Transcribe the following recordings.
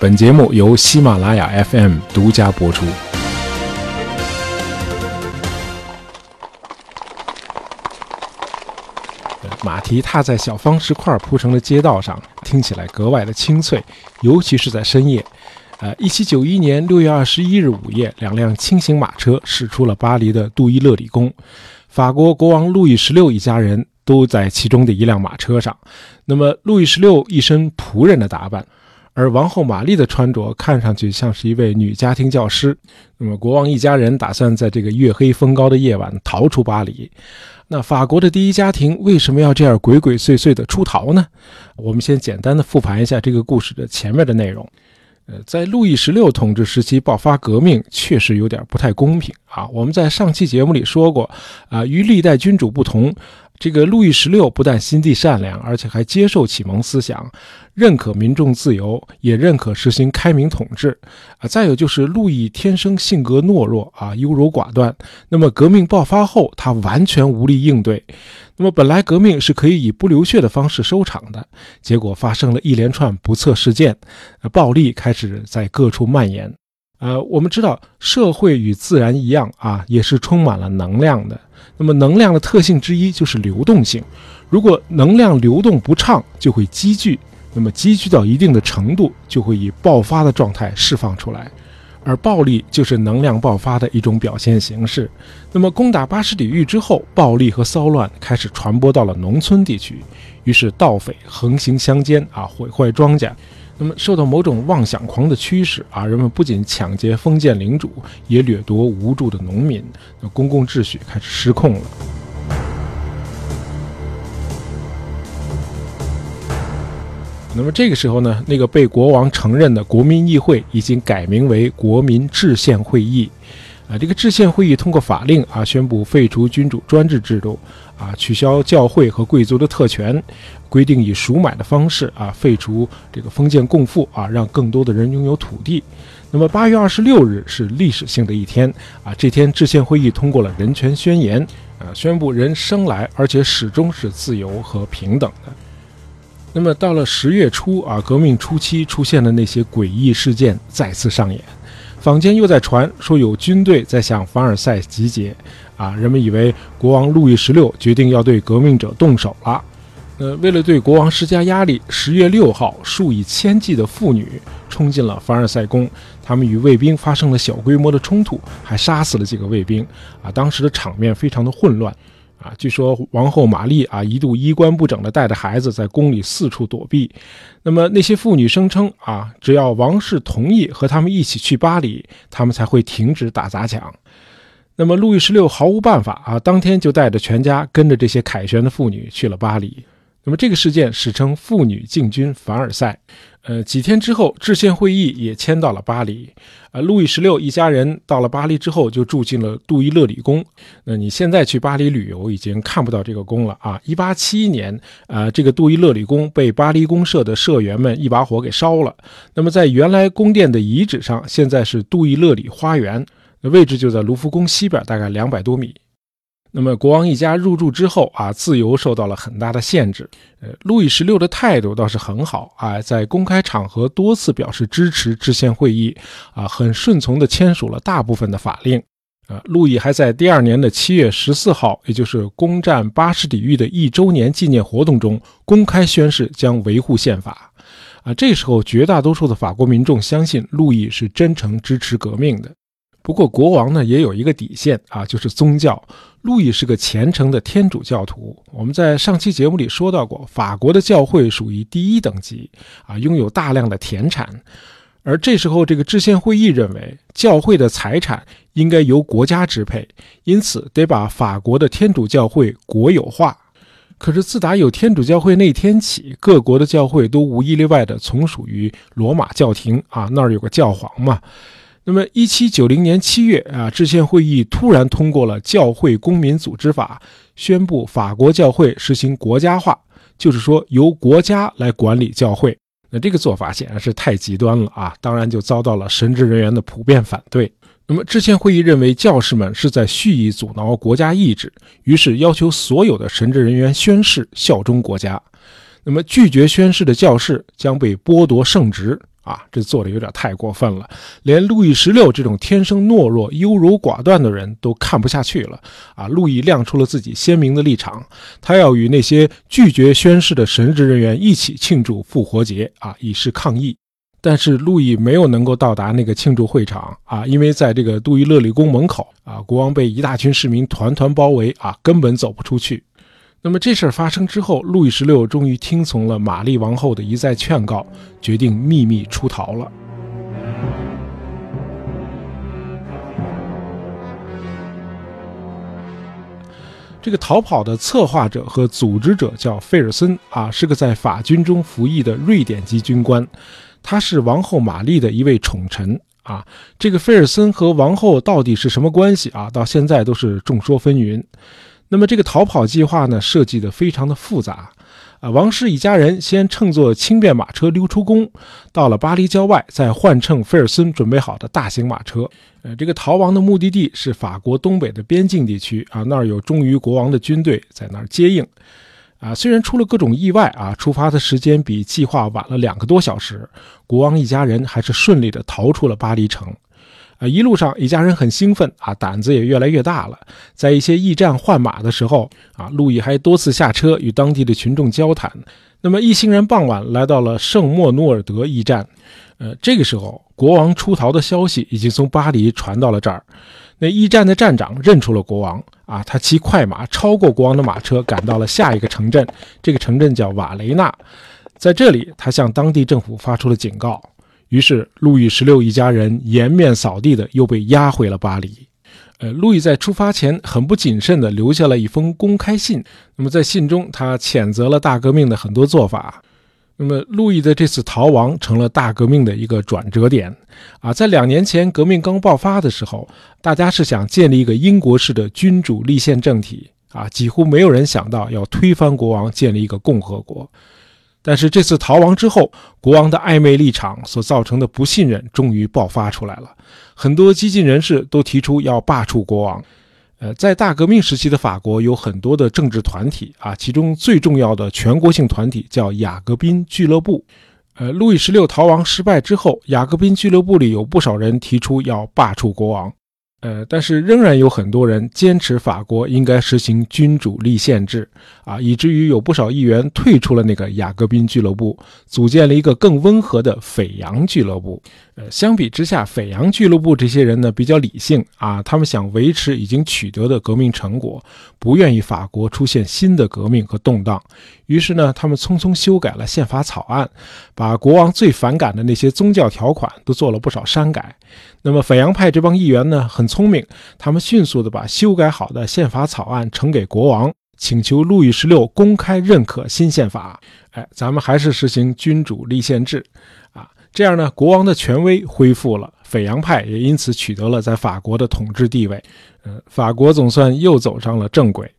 本节目由喜马拉雅 FM 独家播出。马蹄踏在小方石块铺成的街道上，听起来格外的清脆，尤其是在深夜。呃，一七九一年六月二十一日午夜，两辆轻型马车驶出了巴黎的杜伊勒里宫。法国国王路易十六一家人都在其中的一辆马车上。那么，路易十六一身仆人的打扮，而王后玛丽的穿着看上去像是一位女家庭教师。那么，国王一家人打算在这个月黑风高的夜晚逃出巴黎。那法国的第一家庭为什么要这样鬼鬼祟祟的出逃呢？我们先简单的复盘一下这个故事的前面的内容。呃，在路易十六统治时期爆发革命，确实有点不太公平啊。我们在上期节目里说过，啊，与历代君主不同。这个路易十六不但心地善良，而且还接受启蒙思想，认可民众自由，也认可实行开明统治。啊，再有就是路易天生性格懦弱啊，优柔寡断。那么革命爆发后，他完全无力应对。那么本来革命是可以以不流血的方式收场的，结果发生了一连串不测事件，暴力开始在各处蔓延。呃，我们知道社会与自然一样啊，也是充满了能量的。那么能量的特性之一就是流动性，如果能量流动不畅，就会积聚，那么积聚到一定的程度，就会以爆发的状态释放出来，而暴力就是能量爆发的一种表现形式。那么攻打巴士底狱之后，暴力和骚乱开始传播到了农村地区，于是盗匪横行乡间啊，毁坏庄稼。那么受到某种妄想狂的驱使啊，人们不仅抢劫封建领主，也掠夺无助的农民，那公共秩序开始失控了。那么这个时候呢，那个被国王承认的国民议会已经改名为国民制宪会议。啊，这个制宪会议通过法令啊，宣布废除君主专制制度，啊，取消教会和贵族的特权，规定以赎买的方式啊，废除这个封建共富啊，让更多的人拥有土地。那么八月二十六日是历史性的一天啊，这天制宪会议通过了人权宣言啊，宣布人生来而且始终是自由和平等的。那么到了十月初啊，革命初期出现的那些诡异事件再次上演。坊间又在传说有军队在向凡尔赛集结，啊，人们以为国王路易十六决定要对革命者动手了。呃，为了对国王施加压力，十月六号，数以千计的妇女冲进了凡尔赛宫，他们与卫兵发生了小规模的冲突，还杀死了几个卫兵。啊，当时的场面非常的混乱。啊，据说王后玛丽啊一度衣冠不整的带着孩子在宫里四处躲避。那么那些妇女声称啊，只要王室同意和他们一起去巴黎，他们才会停止打砸抢。那么路易十六毫无办法啊，当天就带着全家跟着这些凯旋的妇女去了巴黎。那么这个事件史称“妇女进军凡尔赛”。呃，几天之后，制宪会议也迁到了巴黎。呃，路易十六一家人到了巴黎之后，就住进了杜伊勒里宫。那你现在去巴黎旅游，已经看不到这个宫了啊！一八七一年，啊，这个杜伊勒里宫被巴黎公社的社员们一把火给烧了。那么在原来宫殿的遗址上，现在是杜伊勒里花园，位置就在卢浮宫西边，大概两百多米。那么国王一家入住之后啊，自由受到了很大的限制。呃，路易十六的态度倒是很好啊，在公开场合多次表示支持制宪会议，啊，很顺从地签署了大部分的法令。啊，路易还在第二年的七月十四号，也就是攻占巴士底狱的一周年纪念活动中，公开宣誓将维护宪法。啊，这时候绝大多数的法国民众相信路易是真诚支持革命的。不过国王呢也有一个底线啊，就是宗教。路易是个虔诚的天主教徒。我们在上期节目里说到过，法国的教会属于第一等级啊，拥有大量的田产。而这时候，这个制宪会议认为，教会的财产应该由国家支配，因此得把法国的天主教会国有化。可是自打有天主教会那天起，各国的教会都无一例外的从属于罗马教廷啊，那儿有个教皇嘛。那么，一七九零年七月啊，制宪会议突然通过了《教会公民组织法》，宣布法国教会实行国家化，就是说由国家来管理教会。那这个做法显然是太极端了啊！当然就遭到了神职人员的普遍反对。那么，制宪会议认为教士们是在蓄意阻挠国家意志，于是要求所有的神职人员宣誓效忠国家。那么，拒绝宣誓的教士将被剥夺圣职。啊，这做的有点太过分了，连路易十六这种天生懦弱、优柔寡断的人都看不下去了啊！路易亮出了自己鲜明的立场，他要与那些拒绝宣誓的神职人员一起庆祝复活节啊，以示抗议。但是路易没有能够到达那个庆祝会场啊，因为在这个杜伊勒里宫门口啊，国王被一大群市民团团包围啊，根本走不出去。那么这事儿发生之后，路易十六终于听从了玛丽王后的一再劝告，决定秘密出逃了。这个逃跑的策划者和组织者叫费尔森啊，是个在法军中服役的瑞典籍军官，他是王后玛丽的一位宠臣啊。这个费尔森和王后到底是什么关系啊？到现在都是众说纷纭。那么这个逃跑计划呢，设计的非常的复杂，啊，王室一家人先乘坐轻便马车溜出宫，到了巴黎郊外，再换乘菲尔森准备好的大型马车，呃，这个逃亡的目的地是法国东北的边境地区啊，那儿有忠于国王的军队在那儿接应，啊，虽然出了各种意外啊，出发的时间比计划晚了两个多小时，国王一家人还是顺利的逃出了巴黎城。啊，一路上一家人很兴奋啊，胆子也越来越大了。在一些驿站换马的时候啊，路易还多次下车与当地的群众交谈。那么一行人傍晚来到了圣莫努尔德驿站，呃，这个时候国王出逃的消息已经从巴黎传到了这儿。那驿站的站长认出了国王啊，他骑快马超过国王的马车，赶到了下一个城镇，这个城镇叫瓦雷纳。在这里，他向当地政府发出了警告。于是，路易十六一家人颜面扫地的又被押回了巴黎。呃，路易在出发前很不谨慎地留下了一封公开信。那么，在信中，他谴责了大革命的很多做法。那么，路易的这次逃亡成了大革命的一个转折点。啊，在两年前革命刚爆发的时候，大家是想建立一个英国式的君主立宪政体。啊，几乎没有人想到要推翻国王，建立一个共和国。但是这次逃亡之后，国王的暧昧立场所造成的不信任终于爆发出来了。很多激进人士都提出要罢黜国王。呃，在大革命时期的法国有很多的政治团体啊，其中最重要的全国性团体叫雅各宾俱乐部。呃，路易十六逃亡失败之后，雅各宾俱乐部里有不少人提出要罢黜国王。呃，但是仍然有很多人坚持法国应该实行君主立宪制啊，以至于有不少议员退出了那个雅各宾俱乐部，组建了一个更温和的斐扬俱乐部。呃，相比之下，斐扬俱乐部这些人呢比较理性啊，他们想维持已经取得的革命成果，不愿意法国出现新的革命和动荡。于是呢，他们匆匆修改了宪法草案，把国王最反感的那些宗教条款都做了不少删改。那么，斐扬派这帮议员呢，很聪明，他们迅速地把修改好的宪法草案呈给国王，请求路易十六公开认可新宪法。哎，咱们还是实行君主立宪制，啊，这样呢，国王的权威恢复了，斐扬派也因此取得了在法国的统治地位。呃，法国总算又走上了正轨。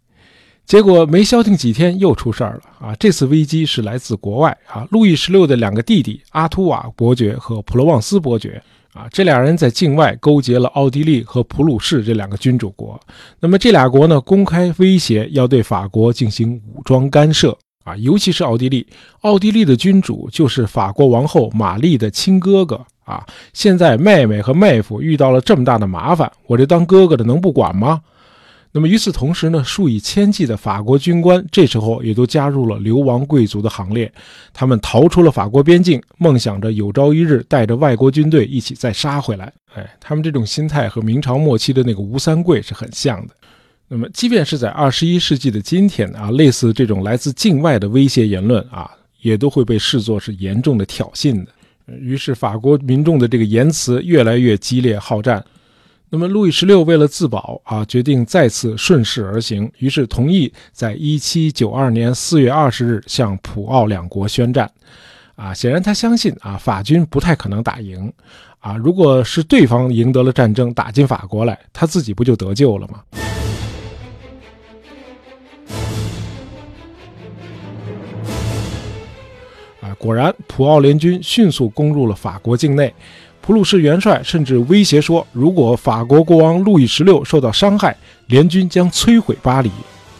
结果没消停几天，又出事儿了啊！这次危机是来自国外啊，路易十六的两个弟弟阿图瓦伯爵和普罗旺斯伯爵。啊，这俩人在境外勾结了奥地利和普鲁士这两个君主国。那么这俩国呢，公开威胁要对法国进行武装干涉啊，尤其是奥地利。奥地利的君主就是法国王后玛丽的亲哥哥啊。现在妹妹和妹夫遇到了这么大的麻烦，我这当哥哥的能不管吗？那么与此同时呢，数以千计的法国军官这时候也都加入了流亡贵族的行列，他们逃出了法国边境，梦想着有朝一日带着外国军队一起再杀回来。哎，他们这种心态和明朝末期的那个吴三桂是很像的。那么，即便是在二十一世纪的今天啊，类似这种来自境外的威胁言论啊，也都会被视作是严重的挑衅的。于是，法国民众的这个言辞越来越激烈好战。那么，路易十六为了自保啊，决定再次顺势而行，于是同意在一七九二年四月二十日向普奥两国宣战。啊，显然他相信啊，法军不太可能打赢。啊，如果是对方赢得了战争，打进法国来，他自己不就得救了吗？啊，果然，普奥联军迅速攻入了法国境内。普鲁士元帅甚至威胁说：“如果法国国王路易十六受到伤害，联军将摧毁巴黎。”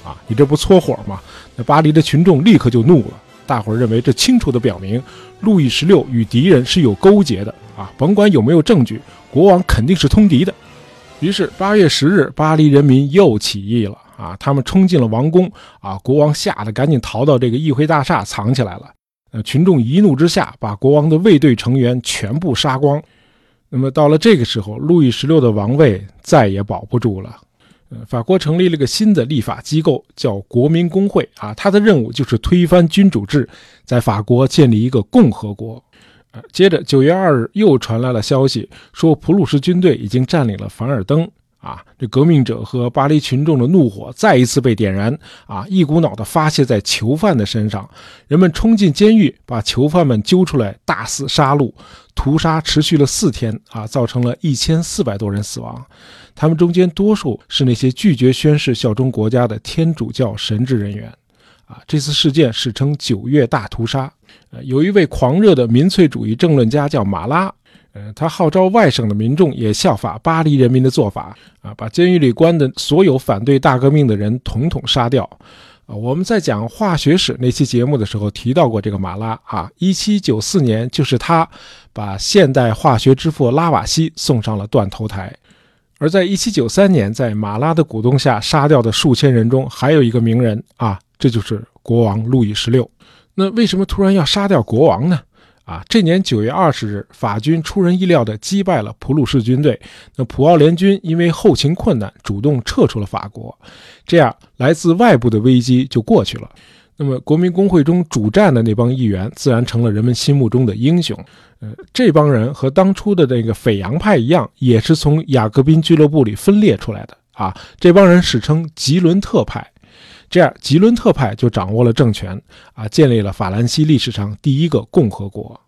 啊，你这不搓火吗？那巴黎的群众立刻就怒了，大伙儿认为这清楚地表明路易十六与敌人是有勾结的啊！甭管有没有证据，国王肯定是通敌的。于是八月十日，巴黎人民又起义了啊！他们冲进了王宫啊！国王吓得赶紧逃到这个议会大厦藏起来了。那，群众一怒之下，把国王的卫队成员全部杀光。那么到了这个时候，路易十六的王位再也保不住了。呃，法国成立了个新的立法机构，叫国民公会啊，它的任务就是推翻君主制，在法国建立一个共和国。呃，接着九月二日又传来了消息，说普鲁士军队已经占领了凡尔登。啊，这革命者和巴黎群众的怒火再一次被点燃啊！一股脑的发泄在囚犯的身上，人们冲进监狱，把囚犯们揪出来，大肆杀戮，屠杀持续了四天啊，造成了一千四百多人死亡。他们中间多数是那些拒绝宣誓效忠国家的天主教神职人员。啊，这次事件史称“九月大屠杀”。呃，有一位狂热的民粹主义政论家叫马拉。他号召外省的民众也效法巴黎人民的做法啊，把监狱里关的所有反对大革命的人统统杀掉。啊，我们在讲化学史那期节目的时候提到过这个马拉啊，一七九四年就是他把现代化学之父拉瓦锡送上了断头台。而在一七九三年，在马拉的鼓动下杀掉的数千人中，还有一个名人啊，这就是国王路易十六。那为什么突然要杀掉国王呢？啊，这年九月二十日，法军出人意料地击败了普鲁士军队。那普奥联军因为后勤困难，主动撤出了法国，这样来自外部的危机就过去了。那么，国民工会中主战的那帮议员，自然成了人们心目中的英雄。呃，这帮人和当初的那个斐扬派一样，也是从雅各宾俱乐部里分裂出来的啊。这帮人史称吉伦特派。这样，吉伦特派就掌握了政权啊，建立了法兰西历史上第一个共和国。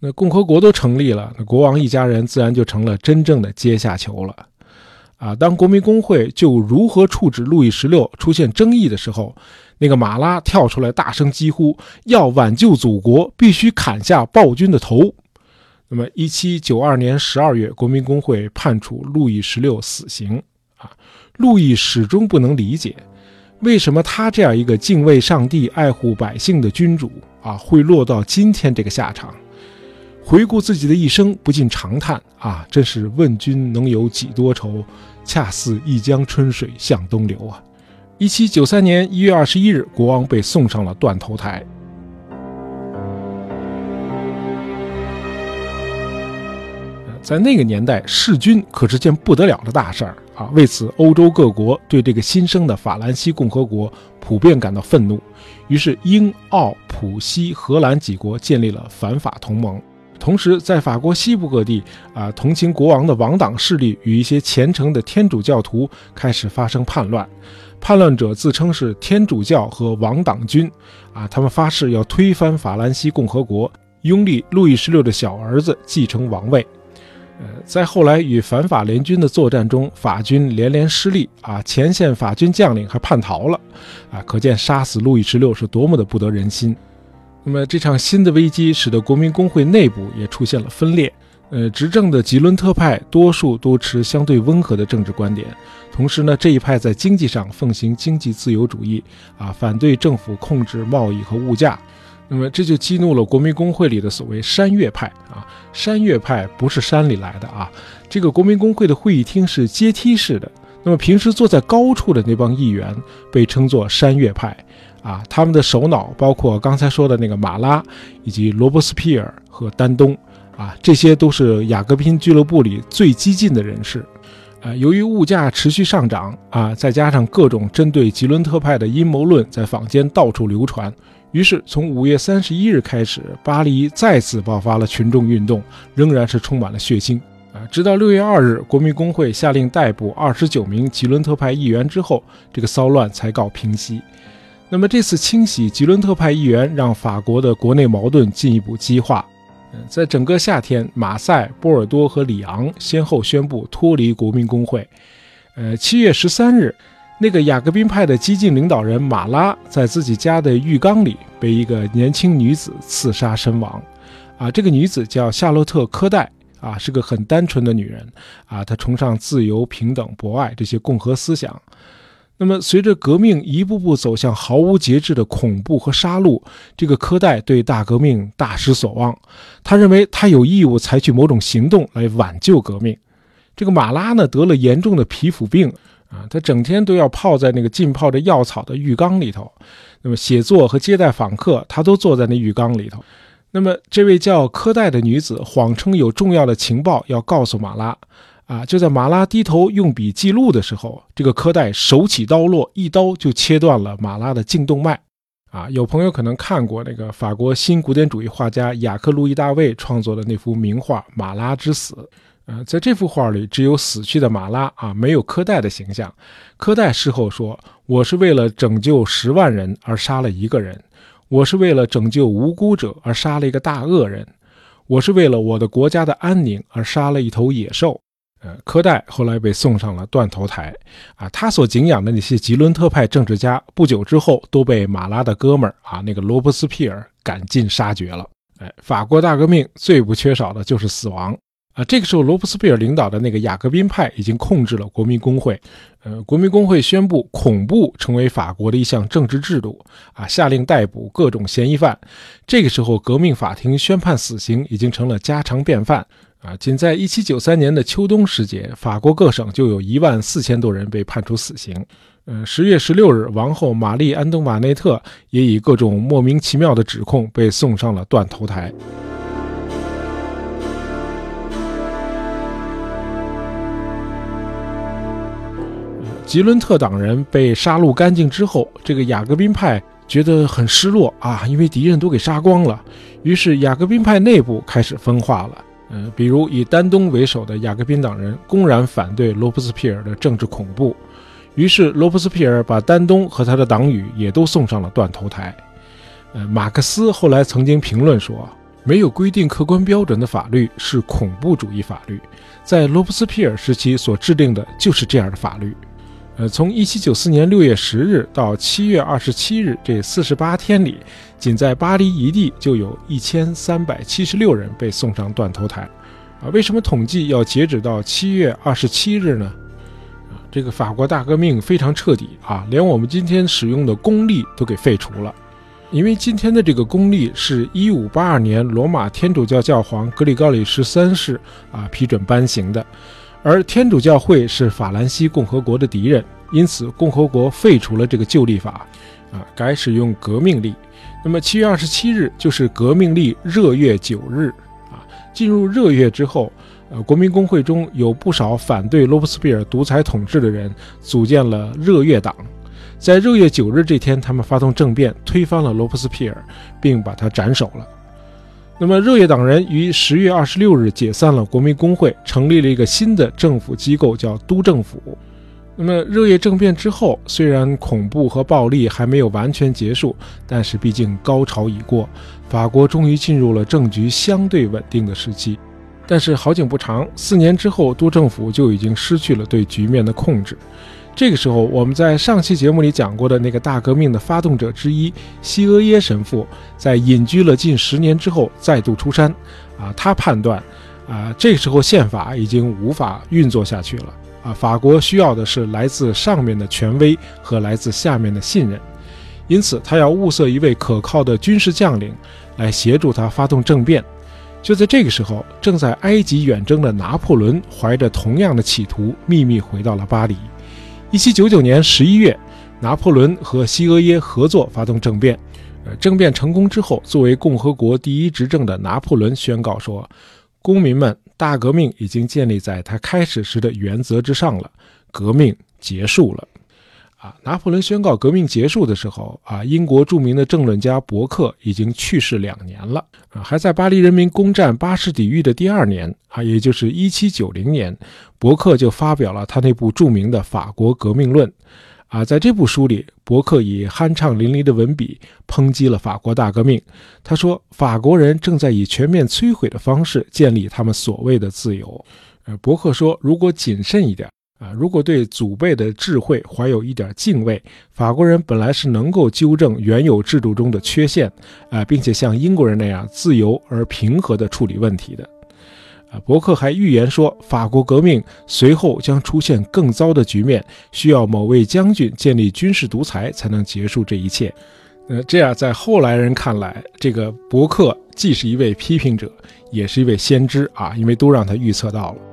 那共和国都成立了，那国王一家人自然就成了真正的阶下囚了啊。当国民公会就如何处置路易十六出现争议的时候，那个马拉跳出来大声疾呼：要挽救祖国，必须砍下暴君的头。那么，一七九二年十二月，国民公会判处路易十六死刑啊。路易始终不能理解。为什么他这样一个敬畏上帝、爱护百姓的君主啊，会落到今天这个下场？回顾自己的一生，不禁长叹啊，真是问君能有几多愁，恰似一江春水向东流啊！一七九三年一月二十一日，国王被送上了断头台。在那个年代，弑君可是件不得了的大事儿。啊，为此，欧洲各国对这个新生的法兰西共和国普遍感到愤怒，于是英、奥、普、西、荷兰几国建立了反法同盟。同时，在法国西部各地，啊，同情国王的王党势力与一些虔诚的天主教徒开始发生叛乱，叛乱者自称是天主教和王党军，啊，他们发誓要推翻法兰西共和国，拥立路易十六的小儿子继承王位。呃，在后来与反法联军的作战中，法军连连失利啊，前线法军将领还叛逃了，啊，可见杀死路易十六是多么的不得人心。那么这场新的危机使得国民公会内部也出现了分裂。呃，执政的吉伦特派多数都持相对温和的政治观点，同时呢，这一派在经济上奉行经济自由主义啊，反对政府控制贸易和物价。那么这就激怒了国民公会里的所谓山岳派啊，山岳派不是山里来的啊，这个国民公会的会议厅是阶梯式的，那么平时坐在高处的那帮议员被称作山岳派啊，他们的首脑包括刚才说的那个马拉，以及罗伯斯皮尔和丹东啊，这些都是雅各宾俱乐部里最激进的人士。啊，由于物价持续上涨啊，再加上各种针对吉伦特派的阴谋论在坊间到处流传。于是，从五月三十一日开始，巴黎再次爆发了群众运动，仍然是充满了血腥啊！直到六月二日，国民工会下令逮捕二十九名吉伦特派议员之后，这个骚乱才告平息。那么，这次清洗吉伦特派议员，让法国的国内矛盾进一步激化。嗯，在整个夏天，马赛、波尔多和里昂先后宣布脱离国民工会。呃，七月十三日。那个雅各宾派的激进领导人马拉在自己家的浴缸里被一个年轻女子刺杀身亡，啊，这个女子叫夏洛特·科代，啊，是个很单纯的女人，啊，她崇尚自由、平等、博爱这些共和思想。那么，随着革命一步步走向毫无节制的恐怖和杀戮，这个科代对大革命大失所望。他认为他有义务采取某种行动来挽救革命。这个马拉呢，得了严重的皮肤病啊，他整天都要泡在那个浸泡着药草的浴缸里头。那么，写作和接待访客，他都坐在那浴缸里头。那么，这位叫科代的女子谎称有重要的情报要告诉马拉。啊！就在马拉低头用笔记录的时候，这个科代手起刀落，一刀就切断了马拉的颈动脉。啊，有朋友可能看过那个法国新古典主义画家雅克·路易·大卫创作的那幅名画《马拉之死》。呃，在这幅画里，只有死去的马拉啊，没有柯代的形象。柯代事后说：“我是为了拯救十万人而杀了一个人，我是为了拯救无辜者而杀了一个大恶人，我是为了我的国家的安宁而杀了一头野兽。”呃，柯代后来被送上了断头台，啊，他所敬仰的那些吉伦特派政治家，不久之后都被马拉的哥们儿啊，那个罗伯斯庇尔赶尽杀绝了。哎，法国大革命最不缺少的就是死亡。啊，这个时候罗伯斯庇尔领导的那个雅各宾派已经控制了国民工会，呃，国民工会宣布恐怖成为法国的一项政治制度，啊，下令逮捕各种嫌疑犯。这个时候，革命法庭宣判死刑已经成了家常便饭。啊，仅在1793年的秋冬时节，法国各省就有一万四千多人被判处死刑。呃，十月十六日，王后玛丽·安东瓦内特也以各种莫名其妙的指控被送上了断头台。吉伦特党人被杀戮干净之后，这个雅各宾派觉得很失落啊，因为敌人都给杀光了。于是雅各宾派内部开始分化了。嗯，比如以丹东为首的雅各宾党人公然反对罗伯斯庇尔的政治恐怖，于是罗伯斯庇尔把丹东和他的党羽也都送上了断头台。呃，马克思后来曾经评论说，没有规定客观标准的法律是恐怖主义法律，在罗伯斯庇尔时期所制定的就是这样的法律。呃，从一七九四年六月十日到七月二十七日这四十八天里，仅在巴黎一地就有一千三百七十六人被送上断头台。啊，为什么统计要截止到七月二十七日呢？啊，这个法国大革命非常彻底啊，连我们今天使用的公历都给废除了。因为今天的这个公历是一五八二年罗马天主教教皇格里高里十三世啊批准颁行的。而天主教会是法兰西共和国的敌人，因此共和国废除了这个旧历法，啊，改使用革命历。那么七月二十七日就是革命历热月九日，啊，进入热月之后，呃，国民工会中有不少反对罗伯斯庇尔独裁统治的人组建了热月党，在热月九日这天，他们发动政变，推翻了罗伯斯庇尔，并把他斩首了。那么，热月党人于十月二十六日解散了国民工会，成立了一个新的政府机构，叫督政府。那么，热月政变之后，虽然恐怖和暴力还没有完全结束，但是毕竟高潮已过，法国终于进入了政局相对稳定的时期。但是好景不长，四年之后，督政府就已经失去了对局面的控制。这个时候，我们在上期节目里讲过的那个大革命的发动者之一西俄耶神父，在隐居了近十年之后再度出山。啊，他判断，啊，这时候宪法已经无法运作下去了。啊，法国需要的是来自上面的权威和来自下面的信任。因此，他要物色一位可靠的军事将领来协助他发动政变。就在这个时候，正在埃及远征的拿破仑怀着同样的企图，秘密回到了巴黎。一七九九年十一月，拿破仑和西俄耶合作发动政变。呃，政变成功之后，作为共和国第一执政的拿破仑宣告说：“公民们，大革命已经建立在他开始时的原则之上了，革命结束了。”啊，拿破仑宣告革命结束的时候，啊，英国著名的政论家伯克已经去世两年了。啊，还在巴黎人民攻占巴士底狱的第二年，啊，也就是一七九零年，伯克就发表了他那部著名的《法国革命论》。啊，在这部书里，伯克以酣畅淋漓的文笔抨击了法国大革命。他说，法国人正在以全面摧毁的方式建立他们所谓的自由。呃，伯克说，如果谨慎一点。啊，如果对祖辈的智慧怀有一点敬畏，法国人本来是能够纠正原有制度中的缺陷，啊，并且像英国人那样自由而平和地处理问题的。啊，伯克还预言说，法国革命随后将出现更糟的局面，需要某位将军建立军事独裁才能结束这一切。呃，这样在后来人看来，这个伯克既是一位批评者，也是一位先知啊，因为都让他预测到了。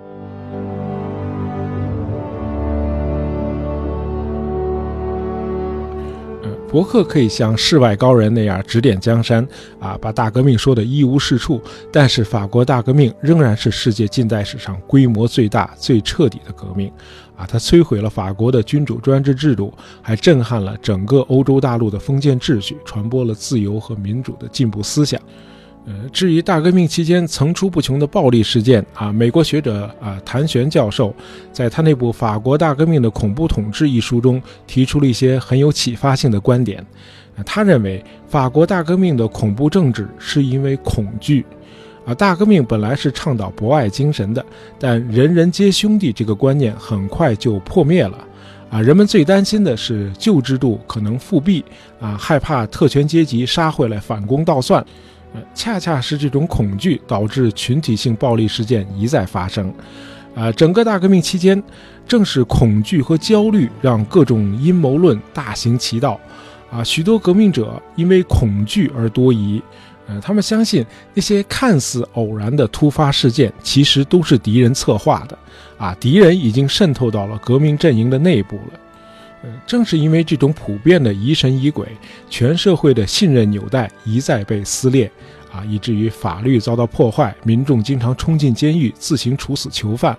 伯克可以像世外高人那样指点江山啊，把大革命说得一无是处。但是法国大革命仍然是世界近代史上规模最大、最彻底的革命啊！它摧毁了法国的君主专制制度，还震撼了整个欧洲大陆的封建秩序，传播了自由和民主的进步思想。呃，至于大革命期间层出不穷的暴力事件啊，美国学者啊谭玄教授在他那部《法国大革命的恐怖统治》一书中提出了一些很有启发性的观点。他认为法国大革命的恐怖政治是因为恐惧。啊，大革命本来是倡导博爱精神的，但人人皆兄弟这个观念很快就破灭了。啊，人们最担心的是旧制度可能复辟，啊，害怕特权阶级杀回来反攻倒算。恰恰是这种恐惧导致群体性暴力事件一再发生，啊，整个大革命期间，正是恐惧和焦虑让各种阴谋论大行其道，啊，许多革命者因为恐惧而多疑，呃，他们相信那些看似偶然的突发事件其实都是敌人策划的，啊，敌人已经渗透到了革命阵营的内部了。正是因为这种普遍的疑神疑鬼，全社会的信任纽带一再被撕裂，啊，以至于法律遭到破坏，民众经常冲进监狱自行处死囚犯。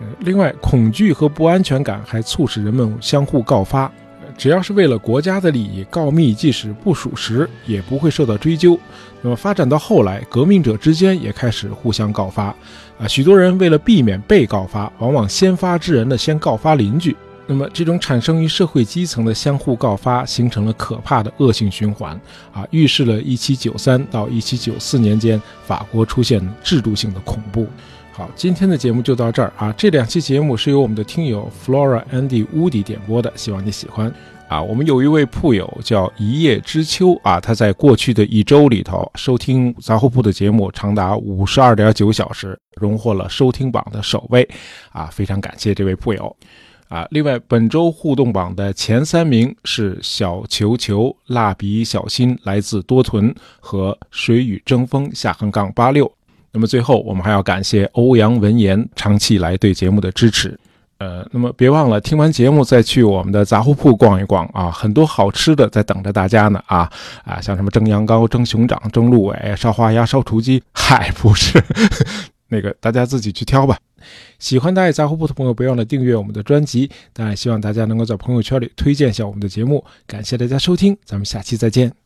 呃，另外，恐惧和不安全感还促使人们相互告发，只要是为了国家的利益，告密即使不属实也不会受到追究。那么发展到后来，革命者之间也开始互相告发，啊，许多人为了避免被告发，往往先发制人的先告发邻居。那么，这种产生于社会基层的相互告发，形成了可怕的恶性循环，啊，预示了1793到1794年间法国出现制度性的恐怖。好，今天的节目就到这儿啊。这两期节目是由我们的听友 Flora Andy Woody 点播的，希望你喜欢。啊，我们有一位铺友叫一叶知秋啊，他在过去的一周里头收听杂货铺的节目长达五十二点九小时，荣获了收听榜的首位，啊，非常感谢这位铺友。啊，另外本周互动榜的前三名是小球球、蜡笔小新来自多屯和水雨争锋下横杠八六。那么最后我们还要感谢欧阳文言长期以来对节目的支持。呃，那么别忘了听完节目再去我们的杂货铺逛一逛啊，很多好吃的在等着大家呢啊啊，像什么蒸羊羔、蒸熊掌、蒸鹿尾、烧花鸭、烧雏鸡，嗨，不是。那个大家自己去挑吧。喜欢大爱杂货铺的朋友，别忘了订阅我们的专辑。当然，希望大家能够在朋友圈里推荐一下我们的节目。感谢大家收听，咱们下期再见。